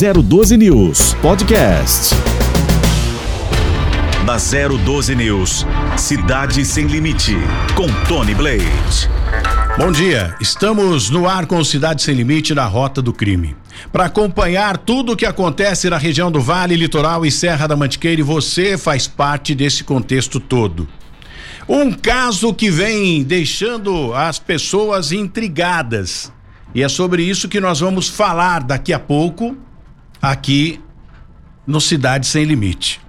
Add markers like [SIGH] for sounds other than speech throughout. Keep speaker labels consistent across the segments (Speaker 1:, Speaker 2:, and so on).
Speaker 1: 012 News Podcast.
Speaker 2: Na 012 News, Cidade Sem Limite, com Tony Blade.
Speaker 3: Bom dia, estamos no ar com Cidade Sem Limite na Rota do Crime. Para acompanhar tudo o que acontece na região do Vale, Litoral e Serra da Mantiqueira, e você faz parte desse contexto todo. Um caso que vem deixando as pessoas intrigadas. E é sobre isso que nós vamos falar daqui a pouco aqui no Cidade Sem Limite.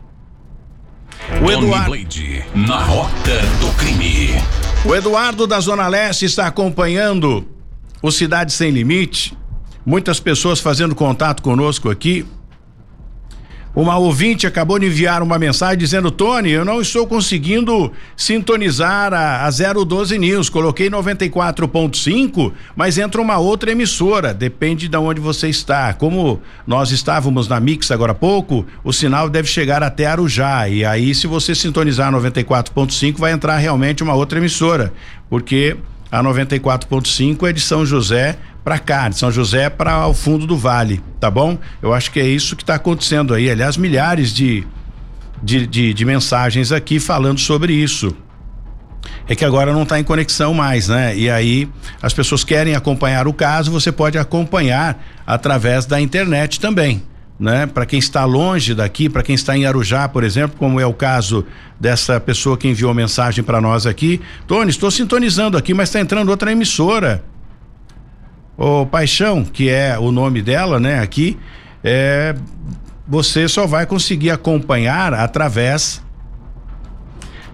Speaker 2: O Eduardo... Blade, na Rota do Crime.
Speaker 3: O Eduardo da Zona Leste está acompanhando o Cidade Sem Limite. Muitas pessoas fazendo contato conosco aqui. Uma ouvinte acabou de enviar uma mensagem dizendo: Tony, eu não estou conseguindo sintonizar a, a 012 News. Coloquei 94.5, mas entra uma outra emissora. Depende de onde você está. Como nós estávamos na Mix agora há pouco, o sinal deve chegar até Arujá. E aí, se você sintonizar 94.5, vai entrar realmente uma outra emissora. Porque a 94.5 é de São José para cá, de São José para o fundo do vale, tá bom? Eu acho que é isso que está acontecendo aí. Aliás, milhares de, de, de, de mensagens aqui falando sobre isso é que agora não está em conexão mais, né? E aí as pessoas querem acompanhar o caso, você pode acompanhar através da internet também, né? Para quem está longe daqui, para quem está em Arujá, por exemplo, como é o caso dessa pessoa que enviou mensagem para nós aqui, Tony, estou sintonizando aqui, mas está entrando outra emissora. Ô Paixão, que é o nome dela, né, aqui, é você só vai conseguir acompanhar através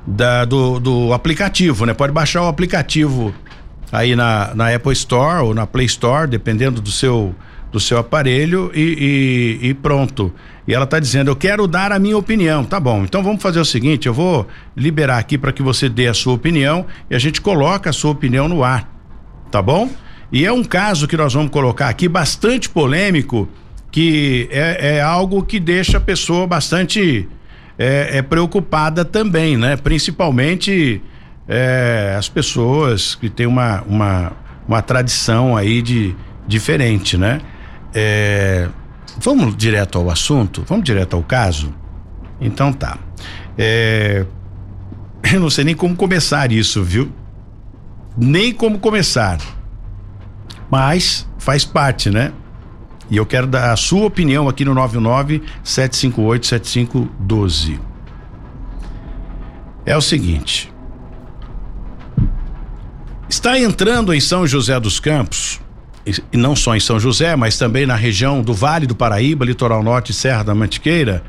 Speaker 3: da, do, do aplicativo, né? Pode baixar o aplicativo aí na, na Apple Store ou na Play Store, dependendo do seu do seu aparelho e, e, e pronto. E ela está dizendo: Eu quero dar a minha opinião. Tá bom, então vamos fazer o seguinte: eu vou liberar aqui para que você dê a sua opinião e a gente coloca a sua opinião no ar. Tá bom? E é um caso que nós vamos colocar aqui bastante polêmico, que é, é algo que deixa a pessoa bastante é, é preocupada também, né? Principalmente é, as pessoas que têm uma, uma, uma tradição aí de diferente, né? É, vamos direto ao assunto? Vamos direto ao caso? Então tá. É, [LAUGHS] eu não sei nem como começar isso, viu? Nem como começar mas faz parte, né? E eu quero dar a sua opinião aqui no 99 758 7512. É o seguinte: está entrando em São José dos Campos, e não só em São José, mas também na região do Vale do Paraíba, Litoral Norte e Serra da Mantiqueira,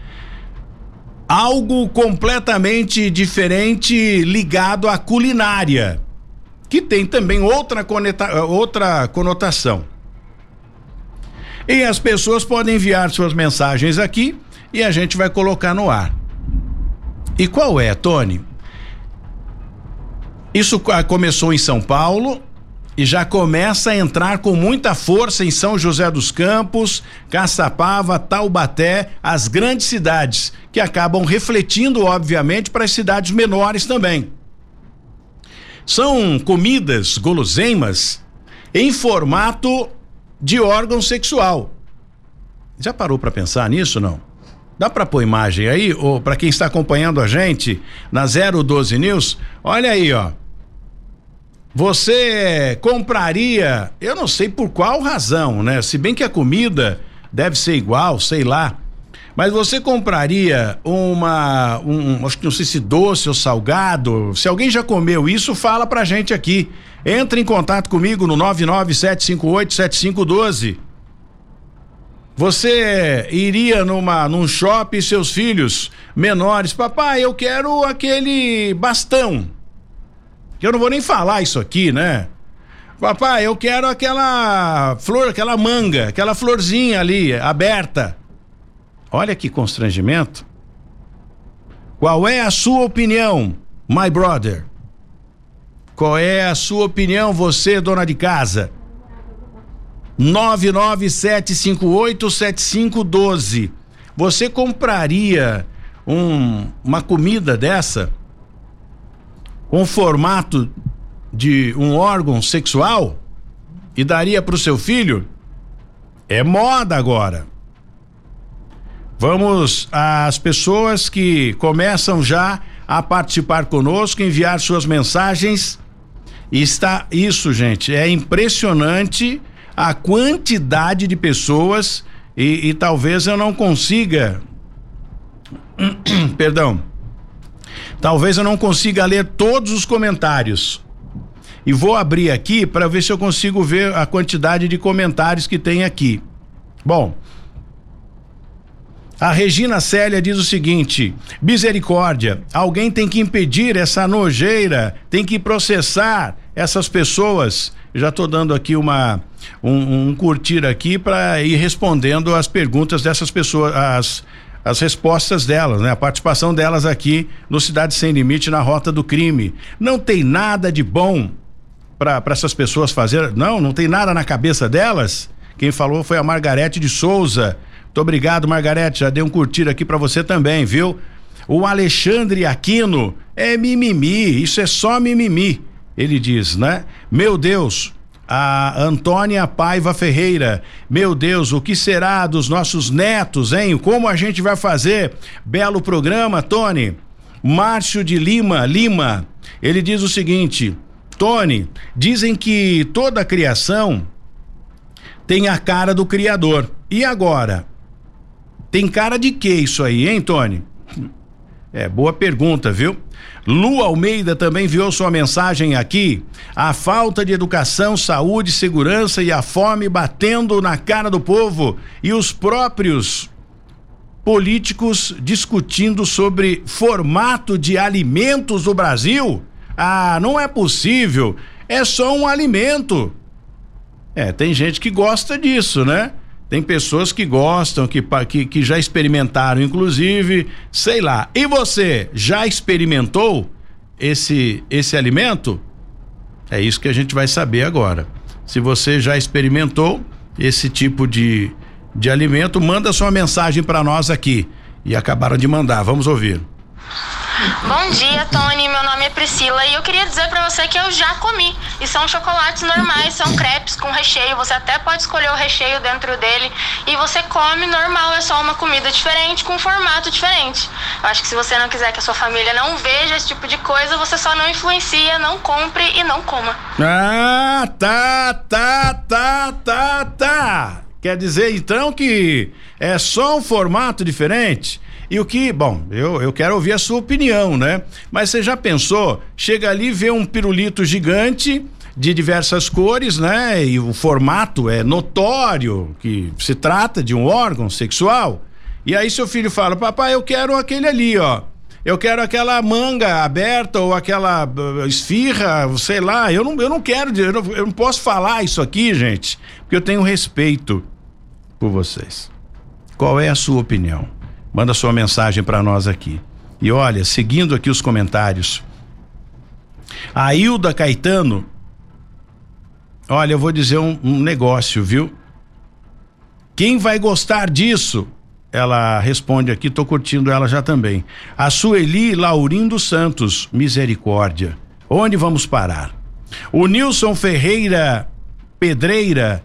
Speaker 3: algo completamente diferente ligado à culinária que tem também outra, coneta, outra conotação. E as pessoas podem enviar suas mensagens aqui e a gente vai colocar no ar. E qual é, Tony? Isso começou em São Paulo e já começa a entrar com muita força em São José dos Campos, Caçapava, Taubaté, as grandes cidades, que acabam refletindo, obviamente, para as cidades menores também. São comidas, guloseimas, em formato de órgão sexual. Já parou para pensar nisso não? Dá para pôr imagem aí, ou para quem está acompanhando a gente na 012 News? Olha aí, ó. Você compraria, eu não sei por qual razão, né? Se bem que a comida deve ser igual, sei lá. Mas você compraria uma, um, acho que não sei se doce ou salgado. Se alguém já comeu isso, fala pra gente aqui. Entre em contato comigo no 997587512. Você iria numa num shopping seus filhos menores, papai, eu quero aquele bastão. Eu não vou nem falar isso aqui, né? Papai, eu quero aquela flor, aquela manga, aquela florzinha ali aberta. Olha que constrangimento. Qual é a sua opinião, my brother? Qual é a sua opinião, você, dona de casa? 997587512. Você compraria um, uma comida dessa com formato de um órgão sexual e daria para o seu filho? É moda agora. Vamos às pessoas que começam já a participar conosco, enviar suas mensagens. Está isso, gente, é impressionante a quantidade de pessoas e, e talvez eu não consiga [CLEARS THROAT] perdão. Talvez eu não consiga ler todos os comentários. E vou abrir aqui para ver se eu consigo ver a quantidade de comentários que tem aqui. Bom, a Regina Célia diz o seguinte: misericórdia, alguém tem que impedir essa nojeira, tem que processar essas pessoas. Já estou dando aqui uma um, um curtir aqui para ir respondendo as perguntas dessas pessoas, as as respostas delas, né? A participação delas aqui no Cidade Sem Limite na Rota do Crime. Não tem nada de bom para essas pessoas fazer. Não, não tem nada na cabeça delas. Quem falou foi a Margarete de Souza. Muito obrigado, Margarete. Já dei um curtir aqui para você também, viu? O Alexandre Aquino é mimimi, isso é só mimimi. Ele diz, né? Meu Deus, a Antônia Paiva Ferreira. Meu Deus, o que será dos nossos netos, hein? Como a gente vai fazer? Belo programa, Tony. Márcio de Lima, Lima. Ele diz o seguinte: Tony, dizem que toda criação tem a cara do Criador. E agora? Tem cara de que isso aí, hein, Tony? É, boa pergunta, viu? Lu Almeida também enviou sua mensagem aqui. A falta de educação, saúde, segurança e a fome batendo na cara do povo e os próprios políticos discutindo sobre formato de alimentos do Brasil. Ah, não é possível. É só um alimento. É, tem gente que gosta disso, né? Tem pessoas que gostam, que, que, que já experimentaram, inclusive, sei lá. E você já experimentou esse, esse alimento? É isso que a gente vai saber agora. Se você já experimentou esse tipo de, de alimento, manda sua mensagem para nós aqui. E acabaram de mandar, vamos ouvir.
Speaker 4: Bom dia, Tony. Meu nome é Priscila e eu queria dizer para você que eu já comi. E são chocolates normais, são crepes com recheio. Você até pode escolher o recheio dentro dele e você come normal. É só uma comida diferente com um formato diferente. Eu acho que se você não quiser que a sua família não veja esse tipo de coisa, você só não influencia, não compre e não coma.
Speaker 3: Ah, tá, tá, tá, tá, tá. Quer dizer então que é só um formato diferente? E o que, bom, eu, eu quero ouvir a sua opinião, né? Mas você já pensou? Chega ali, vê um pirulito gigante de diversas cores, né? E o formato é notório que se trata de um órgão sexual. E aí seu filho fala: "Papai, eu quero aquele ali, ó. Eu quero aquela manga aberta ou aquela uh, esfirra, sei lá. Eu não, eu não quero, eu não, eu não posso falar isso aqui, gente, porque eu tenho respeito por vocês. Qual é a sua opinião? Manda sua mensagem para nós aqui. E olha, seguindo aqui os comentários. A Hilda Caetano, olha, eu vou dizer um, um negócio, viu? Quem vai gostar disso? Ela responde aqui, tô curtindo ela já também. A Sueli Laurindo Santos, misericórdia. Onde vamos parar? O Nilson Ferreira Pedreira.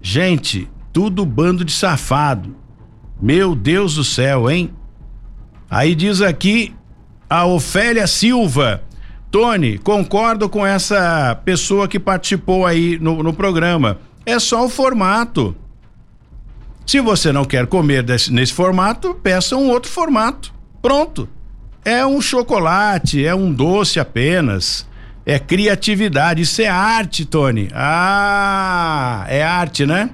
Speaker 3: Gente, tudo bando de safado. Meu Deus do céu, hein? Aí diz aqui a Ofélia Silva. Tony, concordo com essa pessoa que participou aí no, no programa. É só o formato. Se você não quer comer desse, nesse formato, peça um outro formato. Pronto. É um chocolate, é um doce apenas. É criatividade. Isso é arte, Tony. Ah, é arte, né?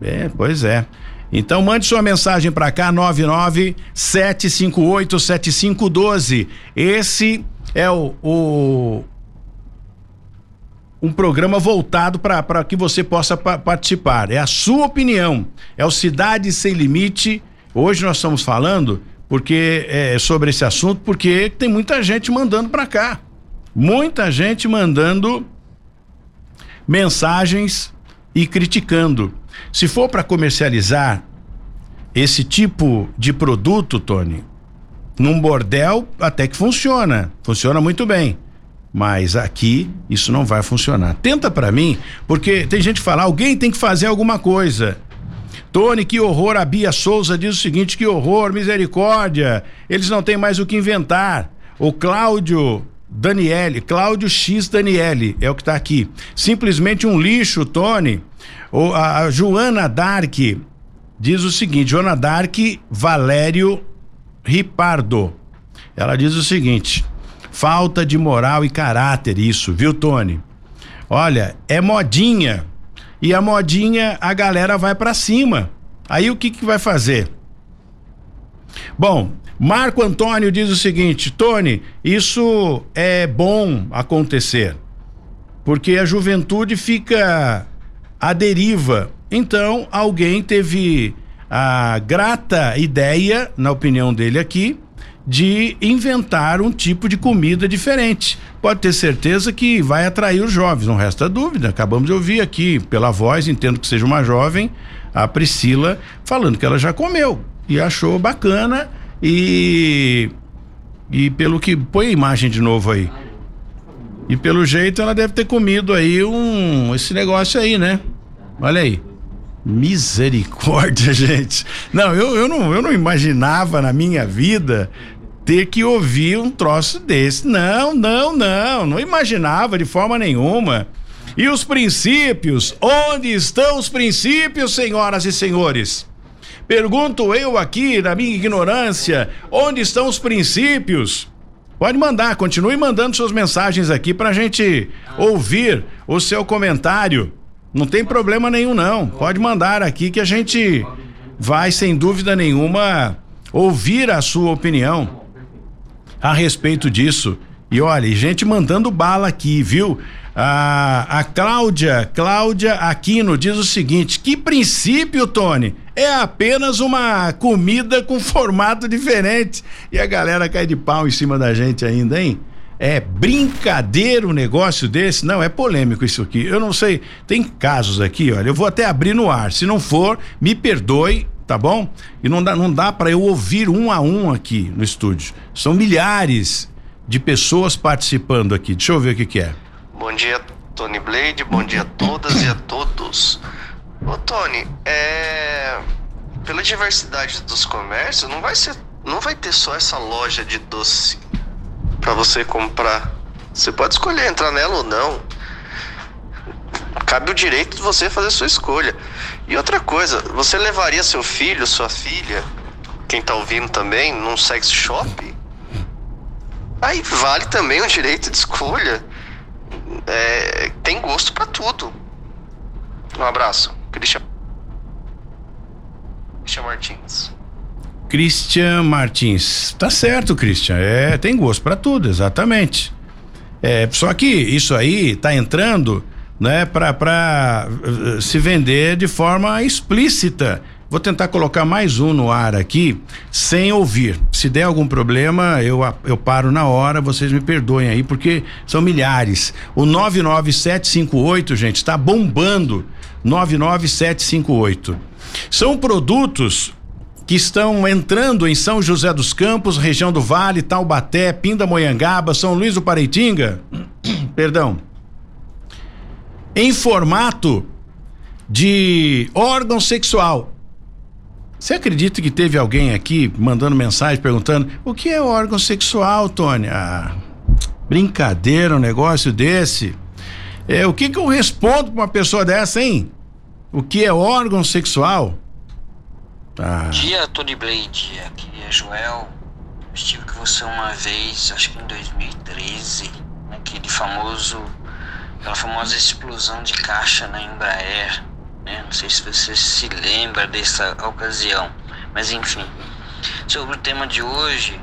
Speaker 3: É, pois é. Então mande sua mensagem para cá 997587512. Esse é o, o um programa voltado para que você possa pa participar. É a sua opinião. É o Cidade Sem Limite. Hoje nós estamos falando porque é, sobre esse assunto porque tem muita gente mandando para cá. Muita gente mandando mensagens e criticando. Se for para comercializar esse tipo de produto, Tony, num bordel até que funciona, funciona muito bem. Mas aqui isso não vai funcionar. Tenta para mim, porque tem gente que fala, alguém tem que fazer alguma coisa. Tony, que horror. A Bia Souza diz o seguinte: que horror, misericórdia. Eles não têm mais o que inventar. O Cláudio Daniele, Cláudio X Daniele, é o que está aqui. Simplesmente um lixo, Tony. O, a, Joana Dark diz o seguinte: Joana Dark Valério Ripardo. Ela diz o seguinte: falta de moral e caráter, isso, viu, Tony? Olha, é modinha. E a modinha, a galera vai para cima. Aí o que que vai fazer? Bom, Marco Antônio diz o seguinte: Tony, isso é bom acontecer, porque a juventude fica à deriva. Então, alguém teve a grata ideia, na opinião dele aqui, de inventar um tipo de comida diferente. Pode ter certeza que vai atrair os jovens, não resta dúvida. Acabamos de ouvir aqui pela voz, entendo que seja uma jovem, a Priscila, falando que ela já comeu e achou bacana e e pelo que põe a imagem de novo aí. E pelo jeito ela deve ter comido aí um esse negócio aí, né? Olha aí. Misericórdia, [LAUGHS] gente. Não, eu, eu não eu não imaginava na minha vida ter que ouvir um troço desse. Não, não, não, não imaginava de forma nenhuma. E os princípios? Onde estão os princípios, senhoras e senhores? Pergunto eu aqui, na minha ignorância, onde estão os princípios? Pode mandar, continue mandando suas mensagens aqui pra gente ouvir o seu comentário. Não tem problema nenhum, não. Pode mandar aqui que a gente vai, sem dúvida nenhuma, ouvir a sua opinião a respeito disso. E olha, gente mandando bala aqui, viu? A, a Cláudia, Cláudia Aquino diz o seguinte: que princípio, Tony? É apenas uma comida com formato diferente. E a galera cai de pau em cima da gente ainda, hein? É brincadeira um negócio desse? Não, é polêmico isso aqui. Eu não sei. Tem casos aqui, olha. Eu vou até abrir no ar. Se não for, me perdoe, tá bom? E não dá, não dá para eu ouvir um a um aqui no estúdio. São milhares de pessoas participando aqui. Deixa eu ver o que, que é.
Speaker 5: Bom dia, Tony Blade. Bom dia a todas e a todos. Ô, Tony, é. Pela diversidade dos comércios, não vai ser. Não vai ter só essa loja de doce para você comprar. Você pode escolher entrar nela ou não. Cabe o direito de você fazer sua escolha. E outra coisa, você levaria seu filho, sua filha, quem tá ouvindo também, num sex shop? Aí vale também o direito de escolha. É, tem gosto para tudo. Um abraço. Christian, Christian Martins.
Speaker 3: Christian Martins. Tá certo, Christian. É, tem gosto para tudo, exatamente. É, só que isso aí tá entrando, né, para para uh, se vender de forma explícita. Vou tentar colocar mais um no ar aqui, sem ouvir. Se der algum problema, eu, eu paro na hora, vocês me perdoem aí, porque são milhares. O 99758, gente, está bombando. 99758. São produtos que estão entrando em São José dos Campos, região do Vale, Taubaté, Pindamonhangaba, São Luís do Pareitinga, [CLEARS THROAT] perdão, em formato de órgão sexual. Você acredita que teve alguém aqui mandando mensagem perguntando o que é órgão sexual, Tony? Ah, brincadeira um negócio desse. É, o que que eu respondo pra uma pessoa dessa, hein? O que é órgão sexual?
Speaker 6: Ah. Dia, Tony Blade. Aqui é Joel. Estive com você uma vez, acho que em 2013, naquele famoso, aquela famosa explosão de caixa na Embraer. Né? Não sei se você se lembra dessa ocasião, mas enfim. Sobre o tema de hoje,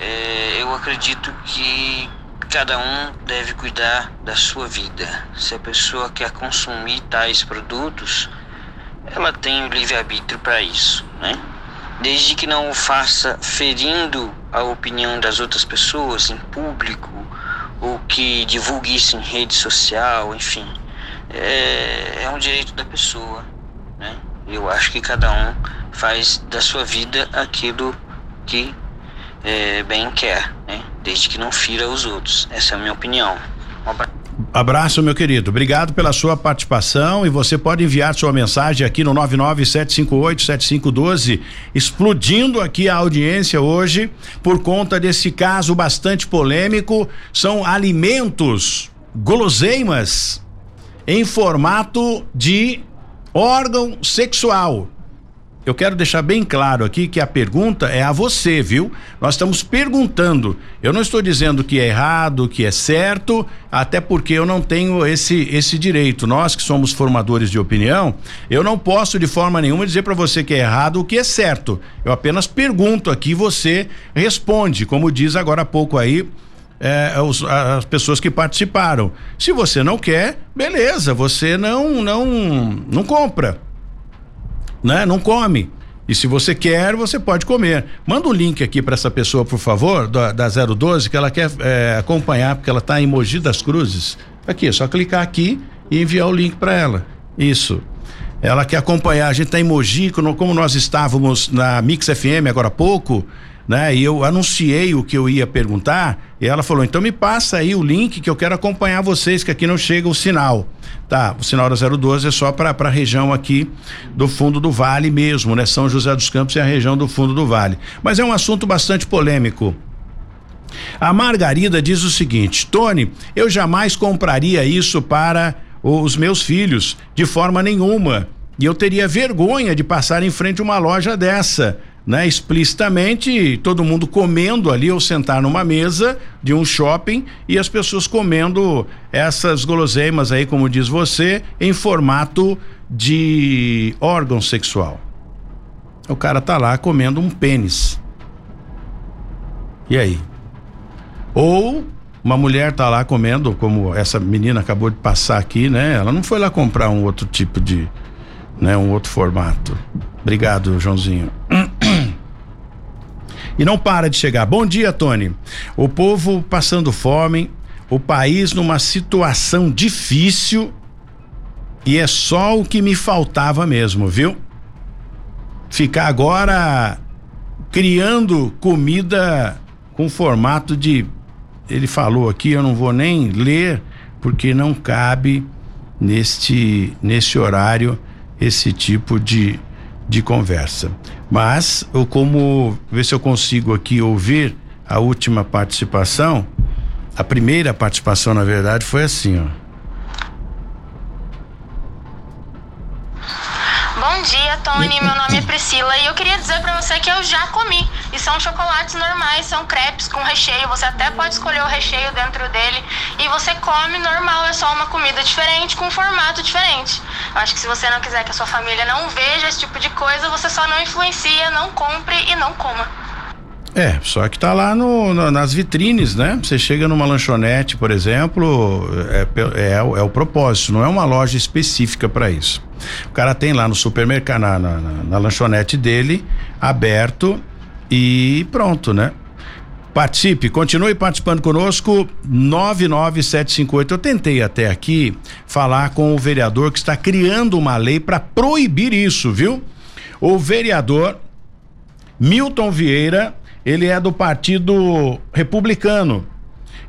Speaker 6: é, eu acredito que cada um deve cuidar da sua vida. Se a pessoa quer consumir tais produtos, ela tem o livre-arbítrio para isso, né? Desde que não o faça ferindo a opinião das outras pessoas em público ou que divulgue isso em rede social, enfim. É, é um direito da pessoa, né? Eu acho que cada um faz da sua vida aquilo que é, bem quer, né? Desde que não fira os outros. Essa é a minha opinião. Um
Speaker 3: Abraço, meu querido. Obrigado pela sua participação e você pode enviar sua mensagem aqui no 997587512, explodindo aqui a audiência hoje por conta desse caso bastante polêmico. São alimentos, guloseimas em formato de órgão sexual. Eu quero deixar bem claro aqui que a pergunta é a você, viu? Nós estamos perguntando. Eu não estou dizendo que é errado, que é certo, até porque eu não tenho esse esse direito. Nós que somos formadores de opinião, eu não posso de forma nenhuma dizer para você que é errado o que é certo. Eu apenas pergunto aqui, você responde, como diz agora há pouco aí é, os, as pessoas que participaram. Se você não quer, beleza, você não não não compra né? Não come. E se você quer, você pode comer. Manda o um link aqui para essa pessoa, por favor, da, da 012, que ela quer é, acompanhar, porque ela está em Mogi das Cruzes. Aqui, é só clicar aqui e enviar o link para ela. Isso. Ela quer acompanhar. A gente está em Mogi, como nós estávamos na Mix FM agora há pouco, né? E eu anunciei o que eu ia perguntar, e ela falou: então me passa aí o link que eu quero acompanhar vocês, que aqui não chega o sinal. Tá, o sinal da 012 é só para a região aqui do fundo do vale mesmo, né? São José dos Campos é a região do fundo do vale. Mas é um assunto bastante polêmico. A Margarida diz o seguinte: Tony, eu jamais compraria isso para os meus filhos, de forma nenhuma. E eu teria vergonha de passar em frente a uma loja dessa né, explicitamente todo mundo comendo ali ou sentar numa mesa de um shopping e as pessoas comendo essas guloseimas aí, como diz você, em formato de órgão sexual. O cara tá lá comendo um pênis. E aí? Ou uma mulher tá lá comendo, como essa menina acabou de passar aqui, né? Ela não foi lá comprar um outro tipo de, né, um outro formato. Obrigado, Joãozinho. [CLEARS THROAT] E não para de chegar. Bom dia, Tony. O povo passando fome, o país numa situação difícil e é só o que me faltava mesmo, viu? Ficar agora criando comida com formato de ele falou aqui, eu não vou nem ler porque não cabe neste nesse horário esse tipo de de conversa. Mas eu como ver se eu consigo aqui ouvir a última participação. A primeira participação, na verdade, foi assim, ó.
Speaker 4: Tony. Meu nome é Priscila e eu queria dizer para você que eu já comi. E são chocolates normais, são crepes com recheio. Você até pode escolher o recheio dentro dele e você come normal. É só uma comida diferente com um formato diferente. Eu acho que se você não quiser que a sua família não veja esse tipo de coisa, você só não influencia, não compre e não coma.
Speaker 3: É, só que tá lá no, no, nas vitrines, né? Você chega numa lanchonete, por exemplo, é, é, é o propósito, não é uma loja específica para isso. O cara tem lá no supermercado, na, na, na lanchonete dele, aberto e pronto, né? Participe, continue participando conosco, 99758. Eu tentei até aqui falar com o vereador que está criando uma lei para proibir isso, viu? O vereador Milton Vieira, ele é do Partido Republicano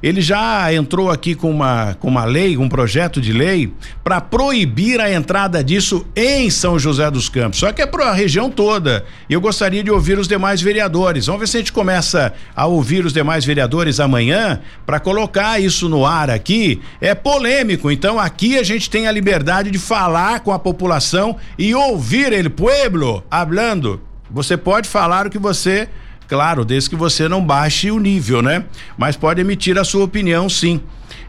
Speaker 3: ele já entrou aqui com uma, com uma lei, um projeto de lei, para proibir a entrada disso em São José dos Campos. Só que é para a região toda. Eu gostaria de ouvir os demais vereadores. Vamos ver se a gente começa a ouvir os demais vereadores amanhã para colocar isso no ar aqui. É polêmico, então aqui a gente tem a liberdade de falar com a população e ouvir ele, pueblo, hablando. Você pode falar o que você Claro, desde que você não baixe o nível, né? Mas pode emitir a sua opinião, sim.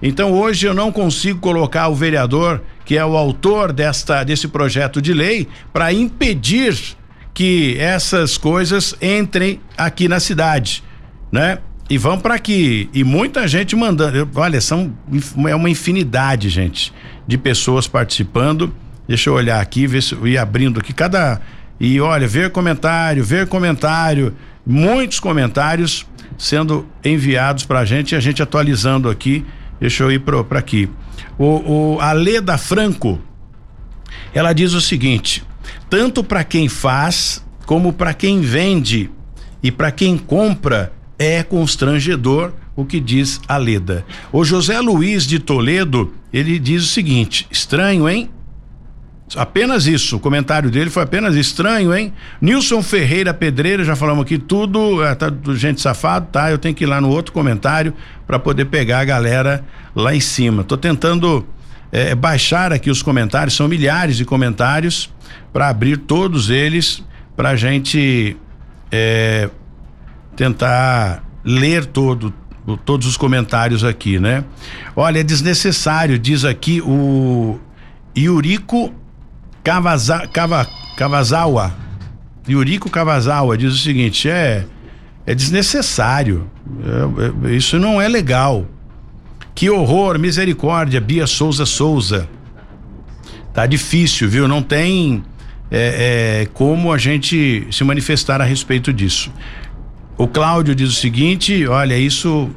Speaker 3: Então hoje eu não consigo colocar o vereador, que é o autor desta desse projeto de lei, para impedir que essas coisas entrem aqui na cidade, né? E vão para aqui. E muita gente mandando. Olha, são é uma infinidade, gente, de pessoas participando. Deixa eu olhar aqui, ver se ir abrindo aqui cada e olha, ver comentário, ver comentário muitos comentários sendo enviados para a gente e a gente atualizando aqui. Deixa eu ir para aqui. O, o a Leda Franco, ela diz o seguinte: tanto para quem faz como para quem vende e para quem compra é constrangedor o que diz a Leda. O José Luiz de Toledo, ele diz o seguinte: estranho, hein? Apenas isso, o comentário dele foi apenas estranho, hein? Nilson Ferreira Pedreira, já falamos aqui tudo, é, tá do gente safado, tá? Eu tenho que ir lá no outro comentário para poder pegar a galera lá em cima. Tô tentando é, baixar aqui os comentários, são milhares de comentários, para abrir todos eles, para gente é, tentar ler todo todos os comentários aqui, né? Olha, é desnecessário, diz aqui o Yuriko Kavaza, Kava, Kavazawa. Yuriko Kavazawa diz o seguinte: é, é desnecessário. É, é, isso não é legal. Que horror, misericórdia, Bia Souza Souza. Tá difícil, viu? Não tem é, é, como a gente se manifestar a respeito disso. O Cláudio diz o seguinte: olha, isso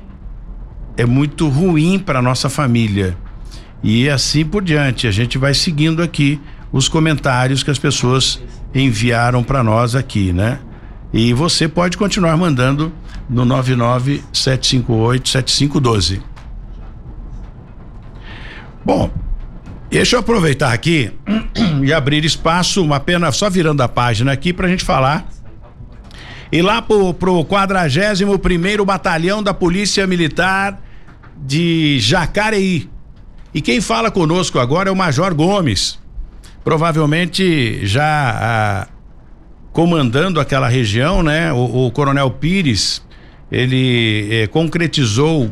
Speaker 3: é muito ruim para nossa família. E assim por diante, a gente vai seguindo aqui os comentários que as pessoas enviaram para nós aqui, né? E você pode continuar mandando no 997587512. Bom, deixa eu aproveitar aqui [CLEARS THROAT] e abrir espaço, uma pena só virando a página aqui para a gente falar. E lá pro, pro 41 primeiro Batalhão da Polícia Militar de Jacareí. E quem fala conosco agora é o Major Gomes provavelmente já ah, comandando aquela região, né? O, o Coronel Pires, ele eh, concretizou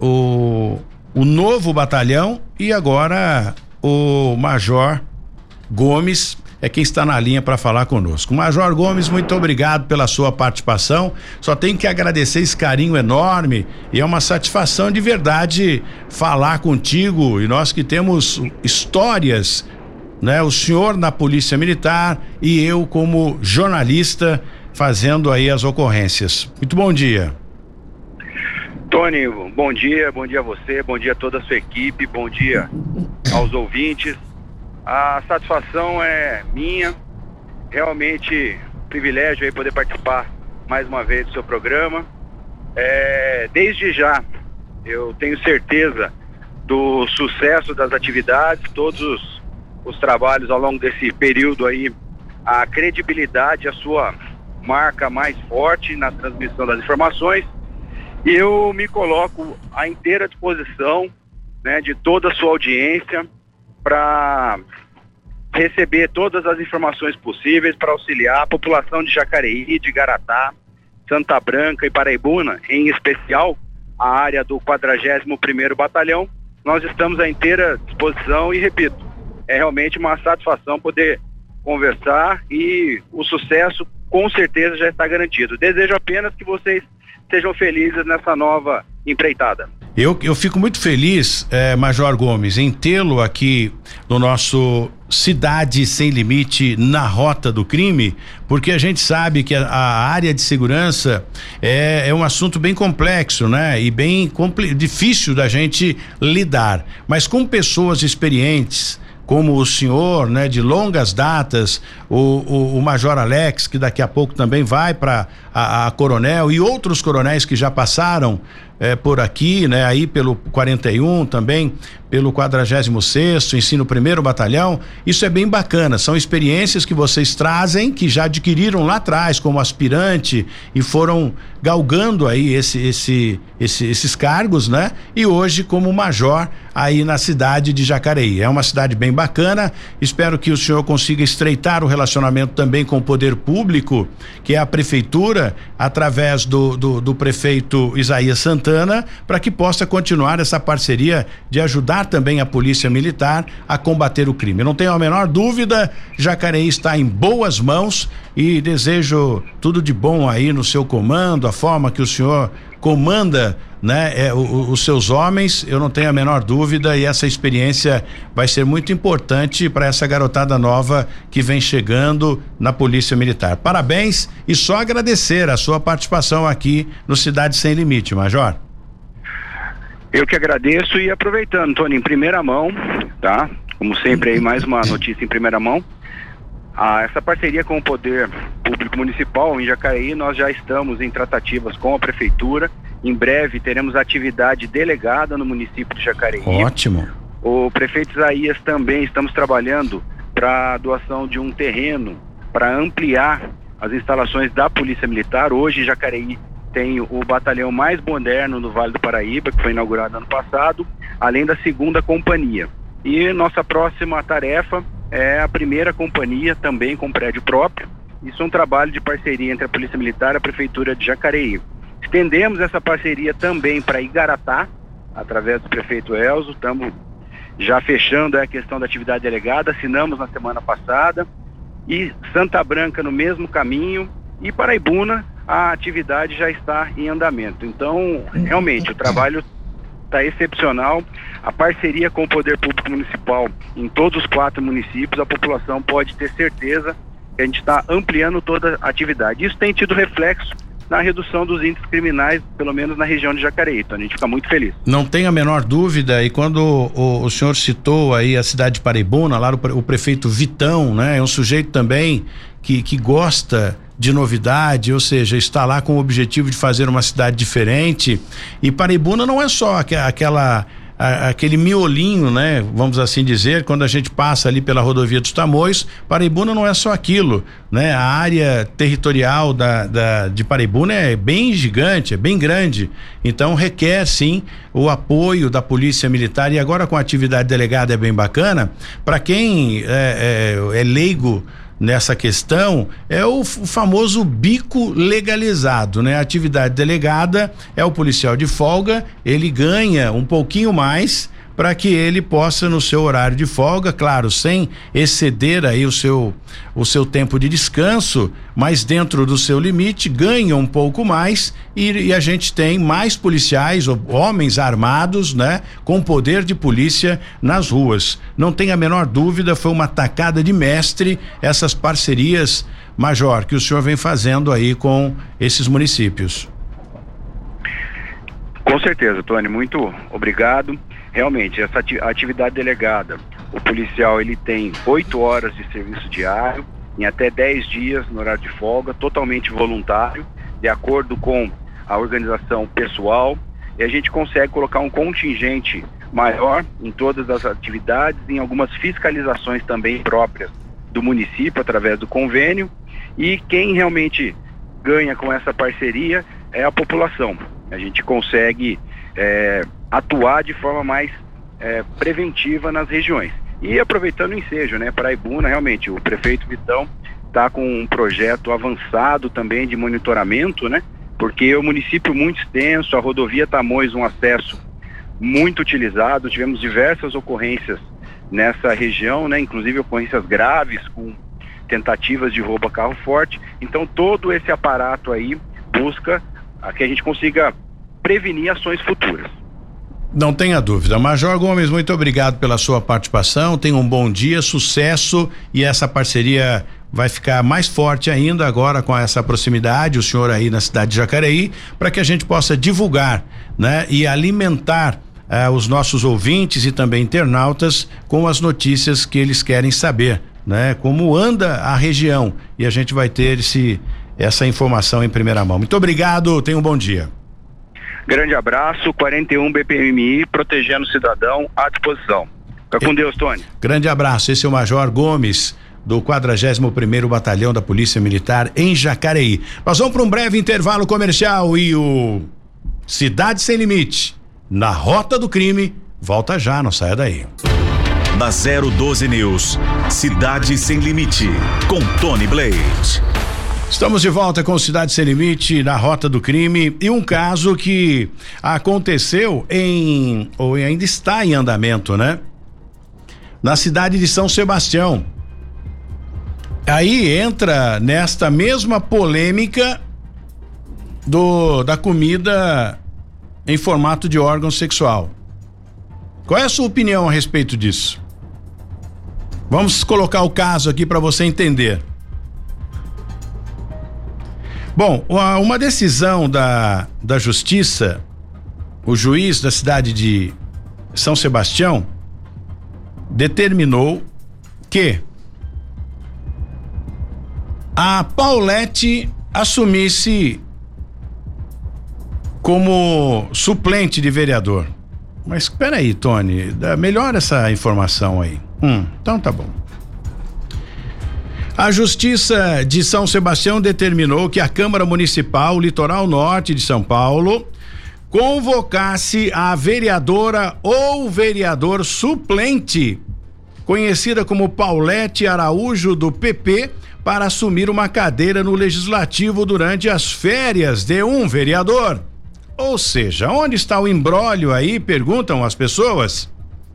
Speaker 3: o, o novo batalhão e agora o Major Gomes é quem está na linha para falar conosco. Major Gomes, muito obrigado pela sua participação. Só tenho que agradecer esse carinho enorme e é uma satisfação de verdade falar contigo e nós que temos histórias né? O senhor na Polícia Militar e eu como jornalista fazendo aí as ocorrências. Muito bom dia.
Speaker 7: Tony, bom dia, bom dia a você, bom dia a toda a sua equipe, bom dia aos ouvintes. A satisfação é minha, realmente privilégio aí poder participar mais uma vez do seu programa. É, desde já, eu tenho certeza do sucesso das atividades, todos os trabalhos ao longo desse período aí, a credibilidade, a sua marca mais forte na transmissão das informações. E eu me coloco à inteira disposição né, de toda a sua audiência para receber todas as informações possíveis para auxiliar a população de Jacareí, de Garatá, Santa Branca e Paraibuna, em especial a área do 41º Batalhão. Nós estamos à inteira disposição e repito, é realmente uma satisfação poder conversar e o sucesso com certeza já está garantido. Desejo apenas que vocês sejam felizes nessa nova empreitada.
Speaker 3: Eu, eu fico muito feliz, eh, Major Gomes, em tê-lo aqui no nosso Cidade Sem Limite na Rota do Crime, porque a gente sabe que a, a área de segurança é, é, um assunto bem complexo, né? E bem difícil da gente lidar. Mas com pessoas experientes, como o senhor, né, de longas datas, o, o, o Major Alex, que daqui a pouco também vai para a, a, Coronel, e outros coronéis que já passaram é, por aqui, né, aí pelo 41 também, pelo 46 ensino primeiro batalhão. Isso é bem bacana, são experiências que vocês trazem, que já adquiriram lá atrás como aspirante e foram galgando aí esse, esse, esse, esses cargos, né? E hoje como major aí na cidade de Jacareí. É uma cidade bem bacana. Espero que o senhor consiga estreitar o relacionamento também com o poder público, que é a prefeitura, através do, do, do prefeito Isaías Santana, para que possa continuar essa parceria de ajudar também a polícia militar a combater o crime. Eu não tenho a menor dúvida, Jacareí está em boas mãos e desejo tudo de bom aí no seu comando, a forma que o senhor comanda né, é, o, os seus homens, eu não tenho a menor dúvida, e essa experiência vai ser muito importante para essa garotada nova que vem chegando na Polícia Militar. Parabéns e só agradecer a sua participação aqui no Cidade Sem Limite, Major.
Speaker 7: Eu que agradeço e aproveitando, Tony, em primeira mão, tá? Como sempre aí, mais uma [COUGHS] notícia em primeira mão. Ah, essa parceria com o Poder Público Municipal em Jacareí, nós já estamos em tratativas com a Prefeitura Em breve teremos atividade delegada no município de Jacareí.
Speaker 3: Ótimo.
Speaker 7: O prefeito Isaías também estamos trabalhando para a doação de um terreno para ampliar as instalações da Polícia Militar. Hoje, Jacareí tem o batalhão mais moderno do Vale do Paraíba, que foi inaugurado ano passado, além da segunda companhia. E nossa próxima tarefa é a primeira companhia, também com prédio próprio. Isso é um trabalho de parceria entre a Polícia Militar e a Prefeitura de Jacareí. Estendemos essa parceria também para Igaratá, através do prefeito Elzo. Estamos já fechando a questão da atividade delegada, assinamos na semana passada. E Santa Branca no mesmo caminho. E Paraibuna, a atividade já está em andamento. Então, realmente, o trabalho está excepcional. A parceria com o Poder Público Municipal em todos os quatro municípios, a população pode ter certeza que a gente está ampliando toda a atividade. Isso tem tido reflexo na redução dos índices criminais, pelo menos na região de Jacareí. Então a gente fica muito feliz.
Speaker 3: Não tem a menor dúvida, e quando o, o senhor citou aí a cidade de Paraibuna, lá o, o prefeito Vitão, né? É um sujeito também que, que gosta de novidade, ou seja, está lá com o objetivo de fazer uma cidade diferente. E Paraibuna não é só aquela aquele miolinho, né? Vamos assim dizer, quando a gente passa ali pela rodovia dos Tamoios, Paraibuna não é só aquilo, né? A área territorial da, da, de Paraibuna é bem gigante, é bem grande, então requer sim o apoio da polícia militar e agora com a atividade delegada é bem bacana, para quem é, é, é leigo nessa questão é o, famoso bico legalizado, né? A atividade delegada é o policial de folga, ele ganha um pouquinho mais para que ele possa no seu horário de folga, claro, sem exceder aí o seu o seu tempo de descanso, mas dentro do seu limite, ganha um pouco mais e, e a gente tem mais policiais, homens armados, né, com poder de polícia nas ruas. Não tem a menor dúvida, foi uma tacada de mestre essas parcerias, Major, que o senhor vem fazendo aí com esses municípios.
Speaker 7: Com certeza, Tony, muito obrigado. Realmente, essa atividade delegada, o policial ele tem oito horas de serviço diário, em até dez dias no horário de folga, totalmente voluntário, de acordo com a organização pessoal, e a gente consegue colocar um contingente maior em todas as atividades, em algumas fiscalizações também próprias do município através do convênio, e quem realmente ganha com essa parceria é a população. A gente consegue é, atuar de forma mais é, preventiva nas regiões. E aproveitando o ensejo, né, Paraibuna, realmente, o prefeito Vitão está com um projeto avançado também de monitoramento, né, porque um município muito extenso, a rodovia Tamoios um acesso muito utilizado, tivemos diversas ocorrências nessa região, né, inclusive ocorrências graves com tentativas de roubo a carro forte. Então todo esse aparato aí busca a que a gente consiga prevenir ações futuras.
Speaker 3: Não tenha dúvida. Major Gomes, muito obrigado pela sua participação. Tenha um bom dia, sucesso e essa parceria vai ficar mais forte ainda agora com essa proximidade, o senhor aí na cidade de Jacareí, para que a gente possa divulgar, né, e alimentar eh, os nossos ouvintes e também internautas com as notícias que eles querem saber, né? Como anda a região e a gente vai ter esse essa informação em primeira mão. Muito obrigado, tenha um bom dia.
Speaker 7: Grande abraço, 41 BPMI, protegendo o cidadão à disposição. Fica com Deus, Tony.
Speaker 3: Grande abraço, esse é o Major Gomes do 41 primeiro Batalhão da Polícia Militar em Jacareí. Nós vamos para um breve intervalo comercial e o Cidade Sem Limite, na rota do crime, volta já, não saia daí.
Speaker 2: Na 012 News, Cidade Sem Limite, com Tony Blade.
Speaker 3: Estamos de volta com Cidade Sem Limite na Rota do Crime e um caso que aconteceu em ou ainda está em andamento, né? Na cidade de São Sebastião. Aí entra nesta mesma polêmica do da comida em formato de órgão sexual. Qual é a sua opinião a respeito disso? Vamos colocar o caso aqui para você entender. Bom, uma decisão da, da justiça, o juiz da cidade de São Sebastião determinou que a Paulette assumisse como suplente de vereador. Mas espera aí, Tony, melhora essa informação aí. Hum, então tá bom. A Justiça de São Sebastião determinou que a Câmara Municipal Litoral Norte de São Paulo convocasse a vereadora ou vereador suplente, conhecida como Paulette Araújo do PP, para assumir uma cadeira no legislativo durante as férias de um vereador. Ou seja, onde está o embrólio aí? Perguntam as pessoas.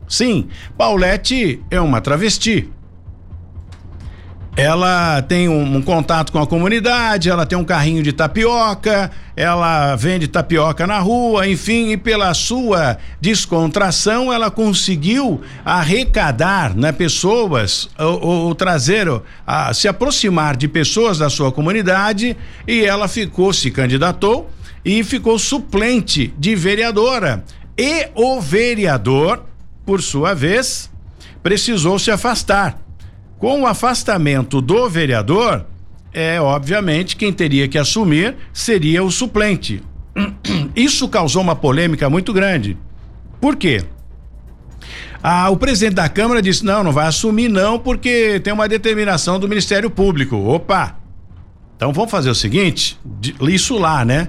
Speaker 3: Sim, Paulette é uma travesti. Ela tem um, um contato com a comunidade, ela tem um carrinho de tapioca, ela vende tapioca na rua, enfim, e pela sua descontração ela conseguiu arrecadar, né, pessoas ou, ou trazer, a, se aproximar de pessoas da sua comunidade e ela ficou, se candidatou e ficou suplente de vereadora. E o vereador, por sua vez, precisou se afastar. Com o afastamento do vereador, é obviamente quem teria que assumir seria o suplente. [CLEARS THROAT] Isso causou uma polêmica muito grande. Por quê? Ah, o presidente da Câmara disse: não, não vai assumir, não, porque tem uma determinação do Ministério Público. Opa! Então vamos fazer o seguinte: isso lá, né?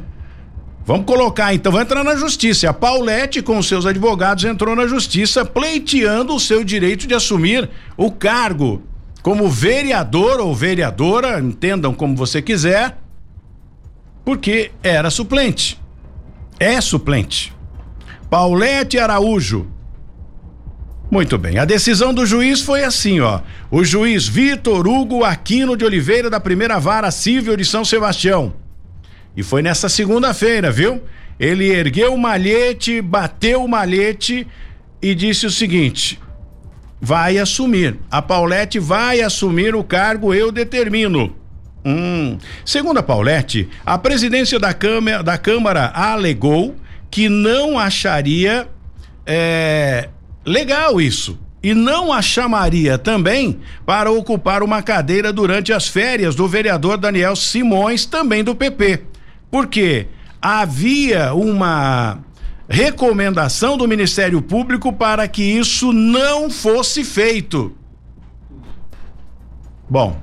Speaker 3: Vamos colocar, então, vai entrar na justiça. A Paulette, com seus advogados, entrou na justiça pleiteando o seu direito de assumir o cargo como vereador ou vereadora, entendam como você quiser, porque era suplente. É suplente. Paulette Araújo. Muito bem. A decisão do juiz foi assim, ó. O juiz Vitor Hugo Aquino de Oliveira da primeira vara civil de São Sebastião. E foi nessa segunda-feira, viu? Ele ergueu o malhete, bateu o malhete e disse o seguinte: vai assumir. A Paulette vai assumir o cargo, eu determino. Hum. Segundo a Paulette, a presidência da Câmara, da Câmara alegou que não acharia é, legal isso. E não a chamaria também para ocupar uma cadeira durante as férias do vereador Daniel Simões, também do PP. Porque havia uma recomendação do Ministério Público para que isso não fosse feito. Bom,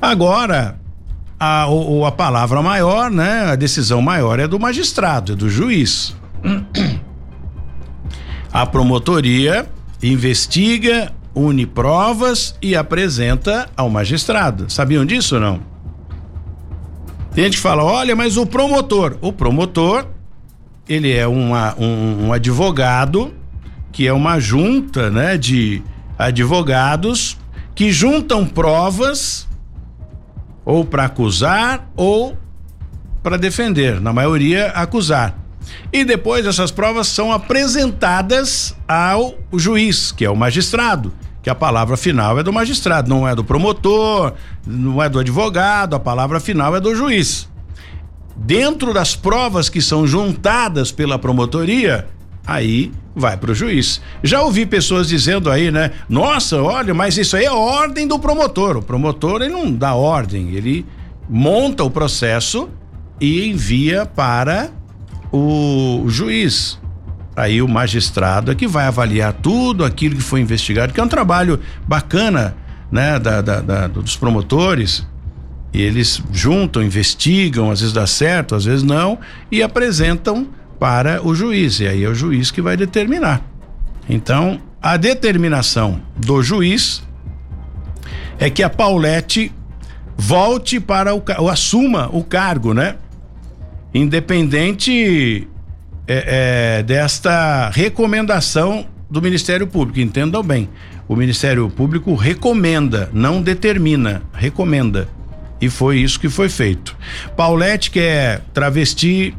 Speaker 3: agora a, a palavra maior, né? A decisão maior é do magistrado, é do juiz. A promotoria investiga, une provas e apresenta ao magistrado. Sabiam disso ou não? Tem gente que fala, olha, mas o promotor, o promotor, ele é uma, um, um advogado que é uma junta, né, de advogados que juntam provas ou para acusar ou para defender, na maioria acusar. E depois essas provas são apresentadas ao juiz, que é o magistrado, que a palavra final é do magistrado, não é do promotor, não é do advogado, a palavra final é do juiz. Dentro das provas que são juntadas pela promotoria, aí vai para o juiz. Já ouvi pessoas dizendo aí, né? Nossa, olha, mas isso aí é ordem do promotor. O promotor ele não dá ordem, ele monta o processo e envia para o juiz. Aí o magistrado é que vai avaliar tudo aquilo que foi investigado, que é um trabalho bacana, né, da, da- da- dos promotores. E eles juntam, investigam, às vezes dá certo, às vezes não, e apresentam para o juiz. E aí é o juiz que vai determinar. Então, a determinação do juiz é que a Paulette volte para o, ou assuma o cargo, né? Independente é, é, desta recomendação do Ministério Público. Entendam bem. O Ministério Público recomenda, não determina, recomenda. E foi isso que foi feito. Paulette, que é travesti,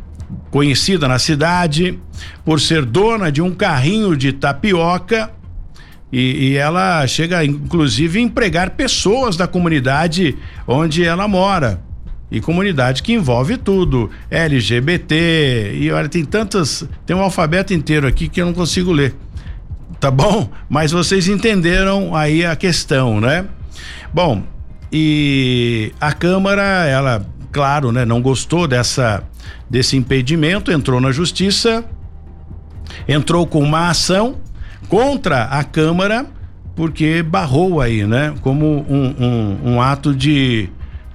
Speaker 3: conhecida na cidade por ser dona de um carrinho de tapioca. E, e ela chega, inclusive, a empregar pessoas da comunidade onde ela mora. E comunidade que envolve tudo, LGBT, e olha, tem tantas, tem um alfabeto inteiro aqui que eu não consigo ler. Tá bom? Mas vocês entenderam aí a questão, né? Bom, e a Câmara, ela, claro, né, não gostou dessa desse impedimento, entrou na justiça, entrou com uma ação contra a Câmara, porque barrou aí, né? Como um, um, um ato de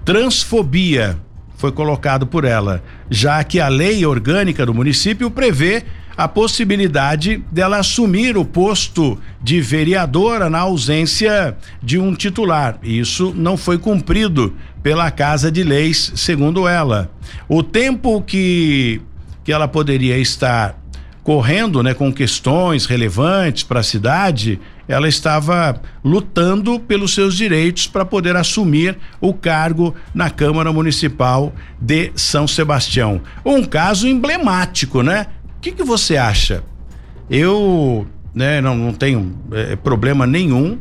Speaker 3: transfobia foi colocado por ela, já que a lei orgânica do município prevê a possibilidade dela assumir o posto de vereadora na ausência de um titular. Isso não foi cumprido pela Casa de Leis, segundo ela. O tempo que que ela poderia estar correndo, né, com questões relevantes para a cidade, ela estava lutando pelos seus direitos para poder assumir o cargo na Câmara Municipal de São Sebastião. Um caso emblemático, né? O que, que você acha? Eu né, não, não tenho é, problema nenhum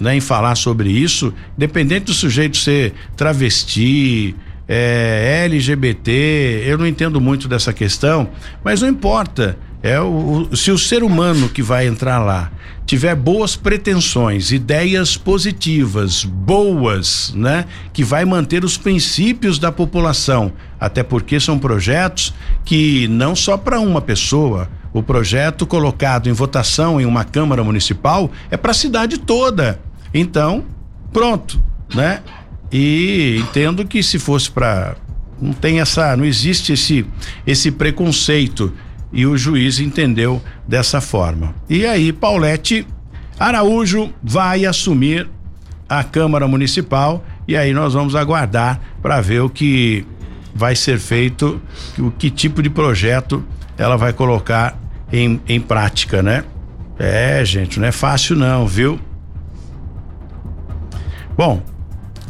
Speaker 3: né, em falar sobre isso, independente do sujeito ser travesti, é, LGBT, eu não entendo muito dessa questão, mas não importa. É o, o, se o ser humano que vai entrar lá tiver boas pretensões, ideias positivas, boas, né, que vai manter os princípios da população, até porque são projetos que não só para uma pessoa, o projeto colocado em votação em uma Câmara Municipal é para a cidade toda. Então, pronto, né? E entendo que se fosse para não tem essa, não existe esse esse preconceito e o juiz entendeu dessa forma. E aí, Paulette Araújo vai assumir a Câmara Municipal e aí nós vamos aguardar para ver o que vai ser feito, o que tipo de projeto ela vai colocar em, em prática, né? É, gente, não é fácil não, viu? Bom,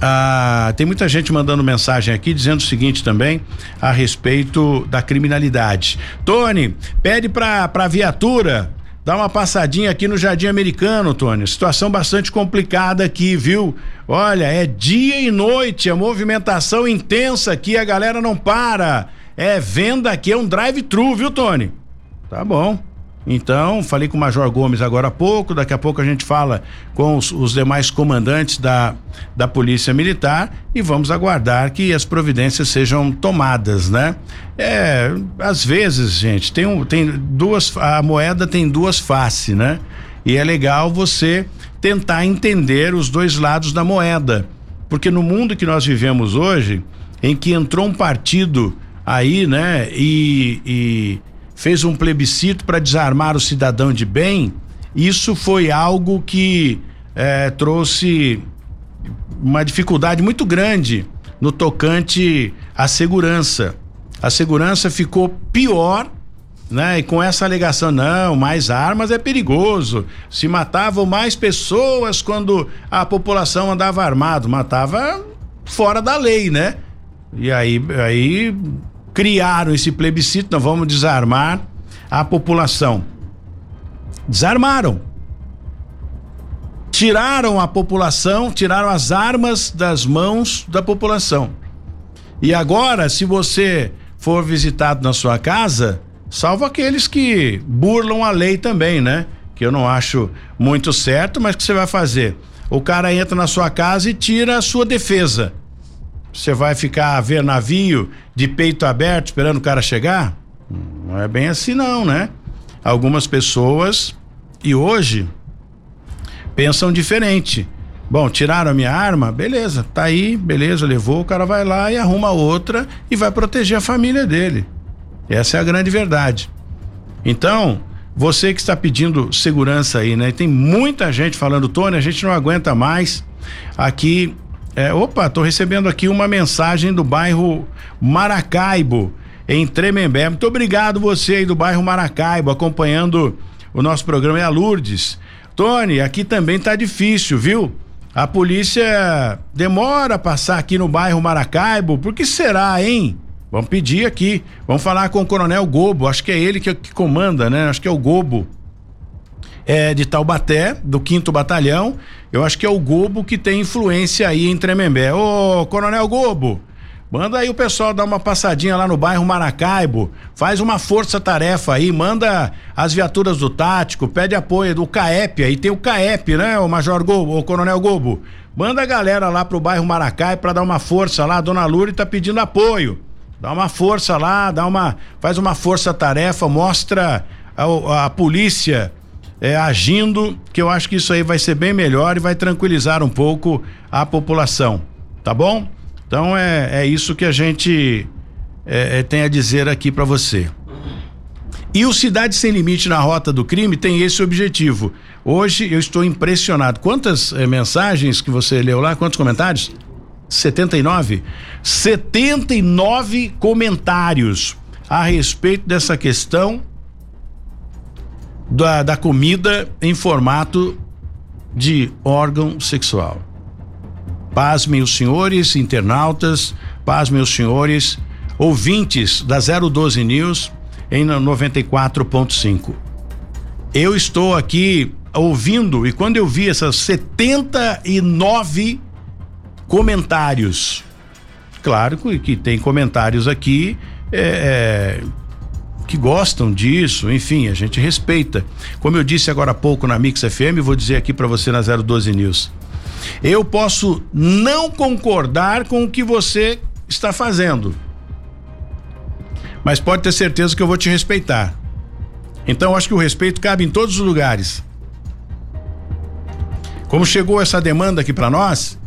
Speaker 3: ah, tem muita gente mandando mensagem aqui dizendo o seguinte também a respeito da criminalidade. Tony, pede pra, pra viatura dar uma passadinha aqui no Jardim Americano, Tony. Situação bastante complicada aqui, viu? Olha, é dia e noite, a movimentação intensa aqui, a galera não para. É venda aqui, é um drive-thru, viu, Tony? Tá bom. Então, falei com o Major Gomes agora há pouco, daqui a pouco a gente fala com os, os, demais comandantes da, da Polícia Militar e vamos aguardar que as providências sejam tomadas, né? É, às vezes, gente, tem, um, tem duas, a moeda tem duas faces, né? E é legal você tentar entender os dois lados da moeda, porque no mundo que nós vivemos hoje, em que entrou um partido aí, né? e, e fez um plebiscito para desarmar o cidadão de bem, isso foi algo que eh, trouxe uma dificuldade muito grande no tocante à segurança. A segurança ficou pior, né? E com essa alegação, não, mais armas é perigoso. Se matavam mais pessoas quando a população andava armado, matava fora da lei, né? E aí, aí criaram esse plebiscito, nós vamos desarmar a população. Desarmaram. Tiraram a população, tiraram as armas das mãos da população. E agora, se você for visitado na sua casa, salvo aqueles que burlam a lei também, né? Que eu não acho muito certo, mas que você vai fazer? O cara entra na sua casa e tira a sua defesa. Você vai ficar a ver navio de peito aberto esperando o cara chegar? Não é bem assim não, né? Algumas pessoas e hoje pensam diferente. Bom, tiraram a minha arma, beleza, tá aí, beleza, levou, o cara vai lá e arruma outra e vai proteger a família dele. Essa é a grande verdade. Então, você que está pedindo segurança aí, né? tem muita gente falando, Tony, a gente não aguenta mais aqui é, opa, tô recebendo aqui uma mensagem do bairro Maracaibo, em Tremembé. Muito obrigado você aí do bairro Maracaibo, acompanhando o nosso programa. É a Lourdes. Tony, aqui também tá difícil, viu? A polícia demora a passar aqui no bairro Maracaibo. Por que será, hein? Vamos pedir aqui. Vamos falar com o Coronel Gobo. Acho que é ele que, que comanda, né? Acho que é o Gobo é, de Taubaté, do 5 Batalhão. Eu acho que é o Gobo que tem influência aí em Tremembé. Ô, Coronel Gobo, manda aí o pessoal dar uma passadinha lá no bairro Maracaibo, faz uma força-tarefa aí, manda as viaturas do tático, pede apoio do CAEP, aí tem o CAEP, né, o Major Gobo, o Coronel Gobo. Manda a galera lá pro bairro Maracaibo para dar uma força lá, a Dona Luri tá pedindo apoio. Dá uma força lá, dá uma, faz uma força-tarefa, mostra a, a polícia é, agindo, que eu acho que isso aí vai ser bem melhor e vai tranquilizar um pouco a população, tá bom? Então é, é isso que a gente é, é, tem a dizer aqui para você. E o Cidade Sem Limite na Rota do Crime tem esse objetivo. Hoje eu estou impressionado. Quantas eh, mensagens que você leu lá? Quantos comentários? 79? 79 comentários a respeito dessa questão da, da comida em formato de órgão sexual. Paz, meus senhores internautas, paz, meus senhores ouvintes da 012 News em 94.5. Eu estou aqui ouvindo e quando eu vi essas 79 comentários, claro que tem comentários aqui é, é, que gostam disso, enfim, a gente respeita. Como eu disse agora há pouco na Mix FM, vou dizer aqui para você na 012 News. Eu posso não concordar com o que você está fazendo, mas pode ter certeza que eu vou te respeitar. Então acho que o respeito cabe em todos os lugares. Como chegou essa demanda aqui para nós,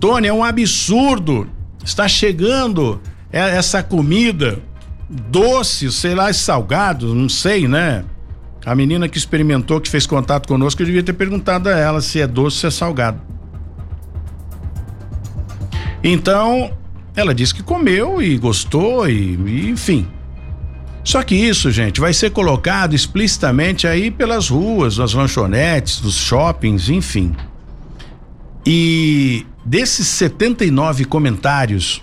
Speaker 3: Tony, é um absurdo. Está chegando essa comida doce, sei lá, salgado, não sei, né? A menina que experimentou, que fez contato conosco, eu devia ter perguntado a ela se é doce ou se é salgado. Então, ela disse que comeu e gostou e, e enfim. Só que isso, gente, vai ser colocado explicitamente aí pelas ruas, nas lanchonetes, dos shoppings, enfim. E desses 79 comentários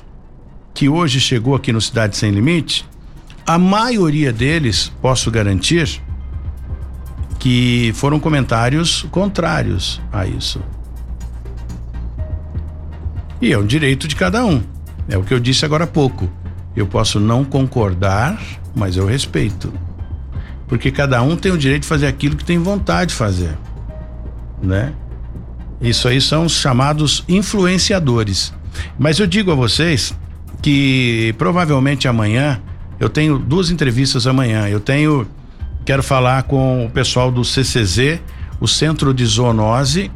Speaker 3: que hoje chegou aqui no Cidade Sem Limite, a maioria deles, posso garantir, que foram comentários contrários a isso. E é um direito de cada um. É o que eu disse agora há pouco. Eu posso não concordar, mas eu respeito. Porque cada um tem o direito de fazer aquilo que tem vontade de fazer, né? Isso aí são os chamados influenciadores. Mas eu digo a vocês que provavelmente amanhã eu tenho duas entrevistas amanhã. Eu tenho quero falar com o pessoal do CCZ, o Centro de Zoonose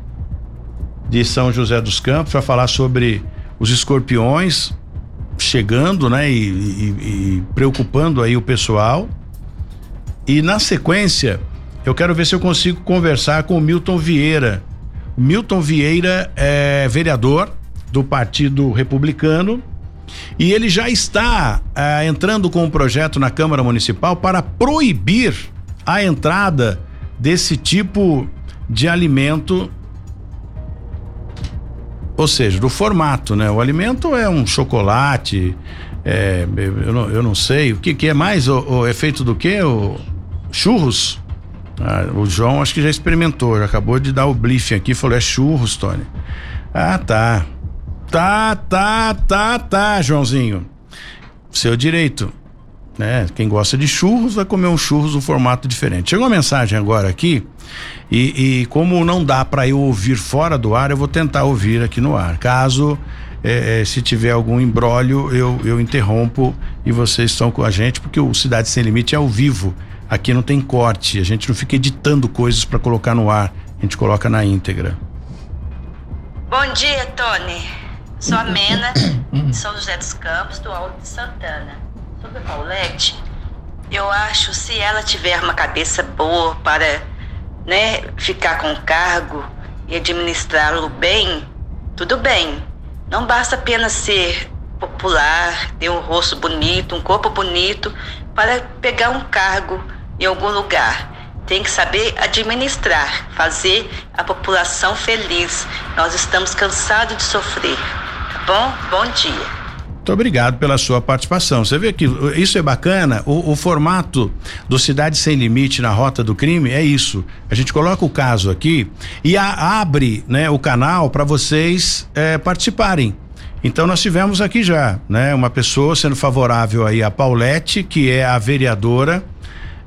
Speaker 3: de São José dos Campos, para falar sobre os escorpiões chegando, né, e, e, e preocupando aí o pessoal. E na sequência, eu quero ver se eu consigo conversar com o Milton Vieira. Milton Vieira é vereador do Partido Republicano e ele já está é, entrando com um projeto na Câmara Municipal para proibir a entrada desse tipo de alimento ou seja, do formato, né? O alimento é um chocolate, é, eu, não, eu não sei, o que, que é mais? O, o efeito do que? O churros? Ah, o João acho que já experimentou, já acabou de dar o briefing aqui, falou, é churros, Tony. Ah, tá. Tá, tá, tá, tá, Joãozinho. Seu direito. Né? Quem gosta de churros vai comer um churros no formato diferente. Chegou uma mensagem agora aqui e, e como não dá para eu ouvir fora do ar, eu vou tentar ouvir aqui no ar. Caso é, é, se tiver algum embrólio, eu, eu interrompo e vocês estão com a gente, porque o Cidade Sem Limite é ao vivo. Aqui não tem corte, a gente não fica editando coisas para colocar no ar, a gente coloca na íntegra.
Speaker 8: Bom dia, Tony. Sou a Mena, São José dos Campos, do Alto de Santana. Sobre a Paulette, eu acho se ela tiver uma cabeça boa para né, ficar com o cargo e administrá-lo bem, tudo bem. Não basta apenas ser popular, ter um rosto bonito, um corpo bonito, para pegar um cargo em algum lugar. Tem que saber administrar, fazer a população feliz. Nós estamos cansados de sofrer. Bom? Bom dia.
Speaker 3: Muito obrigado pela sua participação. Você vê que isso é bacana. O, o, formato do Cidade Sem Limite na Rota do Crime é isso. A gente coloca o caso aqui e a, abre, né, o canal para vocês é, participarem. Então nós tivemos aqui já, né, uma pessoa sendo favorável aí a Paulette, que é a vereadora,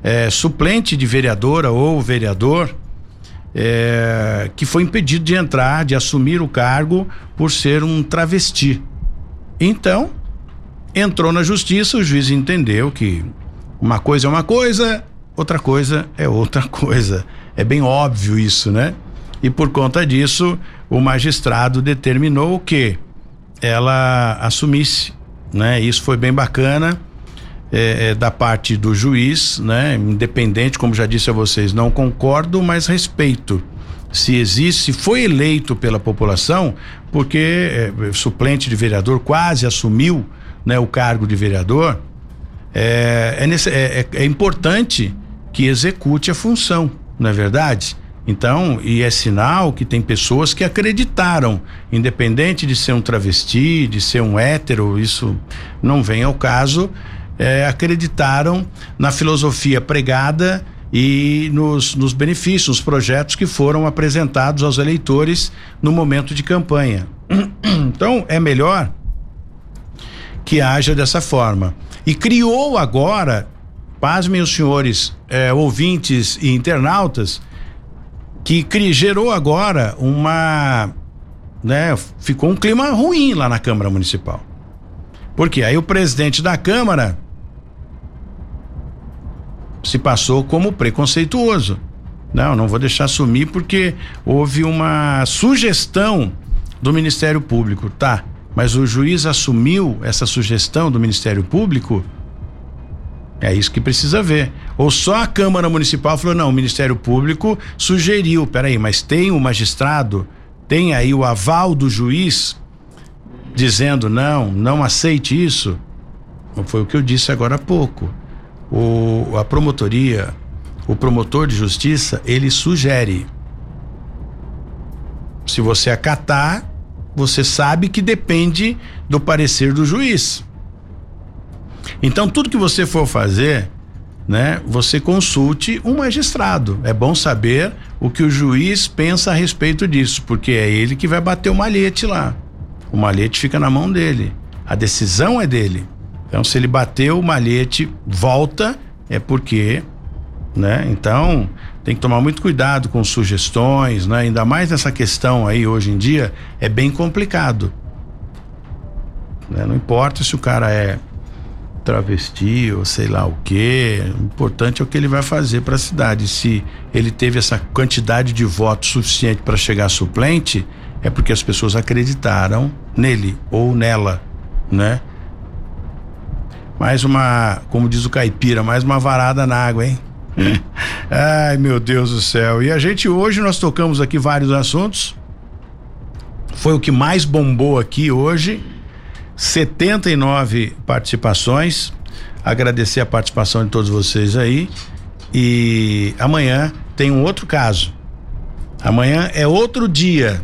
Speaker 3: é, suplente de vereadora ou vereador, é, que foi impedido de entrar, de assumir o cargo por ser um travesti. Então, entrou na justiça, o juiz entendeu que uma coisa é uma coisa, outra coisa é outra [LAUGHS] coisa. É bem óbvio isso, né? E por conta disso, o magistrado determinou que ela assumisse, né? Isso foi bem bacana. É, é, da parte do juiz, né? Independente, como já disse a vocês, não concordo, mas respeito. Se existe, se foi eleito pela população, porque é, suplente de vereador quase assumiu, né, o cargo de vereador, é, é, é, é, é importante que execute a função, não é verdade? Então, e é sinal que tem pessoas que acreditaram, independente de ser um travesti, de ser um hétero, isso não vem ao caso, é, acreditaram na filosofia pregada e nos, nos benefícios, nos projetos que foram apresentados aos eleitores no momento de campanha. [CLEARS THROAT] Então, é melhor que haja dessa forma. E criou agora, pasmem os senhores é, ouvintes e internautas, que cri, gerou agora uma. Né, ficou um clima ruim lá na Câmara Municipal. Porque aí o presidente da Câmara se passou como preconceituoso. Não, não vou deixar sumir porque houve uma sugestão do Ministério Público, tá? Mas o juiz assumiu essa sugestão do Ministério Público? É isso que precisa ver. Ou só a Câmara Municipal falou: não, o Ministério Público sugeriu. Peraí, mas tem o magistrado, tem aí o aval do juiz dizendo: não, não aceite isso? Foi o que eu disse agora há pouco. O, a promotoria, o promotor de justiça, ele sugere. Se você acatar, você sabe que depende do parecer do juiz. Então, tudo que você for fazer, né, você consulte um magistrado. É bom saber o que o juiz pensa a respeito disso, porque é ele que vai bater o malhete lá. O malhete fica na mão dele. A decisão é dele. Então, se ele bateu o malhete, volta, é porque, né? Então, tem que tomar muito cuidado com sugestões, né? Ainda mais nessa questão aí hoje em dia, é bem complicado. Né? Não importa se o cara é travesti ou sei lá o que, o importante é o que ele vai fazer para a cidade. Se ele teve essa quantidade de votos suficiente para chegar suplente, é porque as pessoas acreditaram nele ou nela, né? Mais uma, como diz o caipira, mais uma varada na água, hein? [LAUGHS] Ai, meu Deus do céu. E a gente hoje nós tocamos aqui vários assuntos. Foi o que mais bombou aqui hoje. 79 participações. Agradecer a participação de todos vocês aí. E amanhã tem um outro caso. Amanhã é outro dia.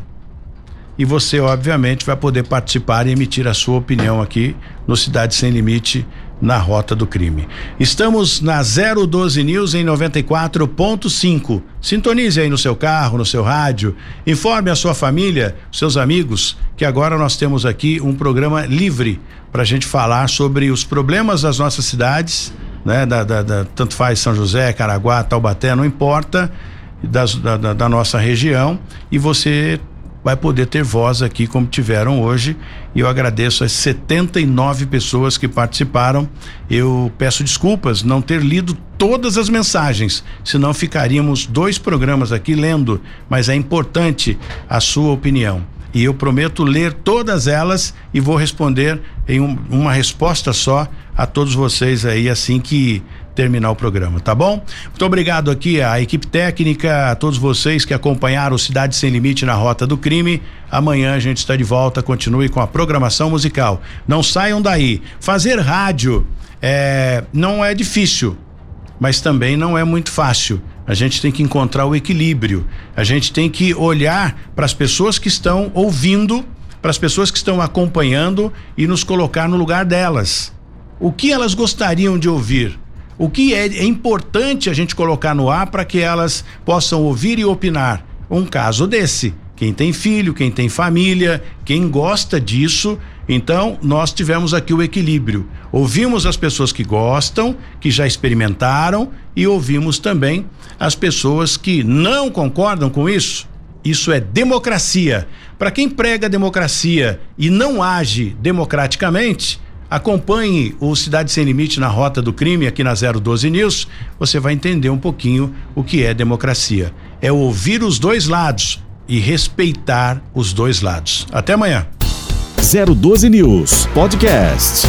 Speaker 3: E você, obviamente, vai poder participar e emitir a sua opinião aqui no Cidade Sem Limite na rota do crime. Estamos na 012 News em 94.5. Sintonize aí no seu carro, no seu rádio, informe a sua família, seus amigos, que agora nós temos aqui um programa livre para a gente falar sobre os problemas das nossas cidades, né? Da, da, da, tanto faz São José, Caraguá, Taubaté, não importa, das, da, da nossa região, e você vai poder ter voz aqui como tiveram hoje. E eu agradeço as 79 pessoas que participaram. Eu peço desculpas não ter lido todas as mensagens, senão ficaríamos dois programas aqui lendo, mas é importante a sua opinião. E eu prometo ler todas elas e vou responder em um, uma resposta só a todos vocês aí assim que terminar o programa, tá bom? Muito obrigado aqui à equipe técnica, a todos vocês que acompanharam o Cidade Sem Limite na Rota do Crime. Amanhã a gente está de volta, continue com a programação musical. Não saiam daí. Fazer rádio é, não é difícil, mas também não é muito fácil. A gente tem que encontrar o equilíbrio. A gente tem que olhar para as pessoas que estão ouvindo, para as pessoas que estão acompanhando e nos colocar no lugar delas. O que elas gostariam de ouvir? O que é, é importante a gente colocar no ar para que elas possam ouvir e opinar? Um caso desse. Quem tem filho, quem tem família, quem gosta disso. Então, nós tivemos aqui o equilíbrio. Ouvimos as pessoas que gostam, que já experimentaram, e ouvimos também as pessoas que não concordam com isso. Isso é democracia. Para quem prega democracia e não age democraticamente, Acompanhe o Cidade Sem Limite na Rota do Crime aqui na 012 News. Você vai entender um pouquinho o que é democracia. É ouvir os dois lados e respeitar os dois lados. Até amanhã.
Speaker 1: 012 News Podcast.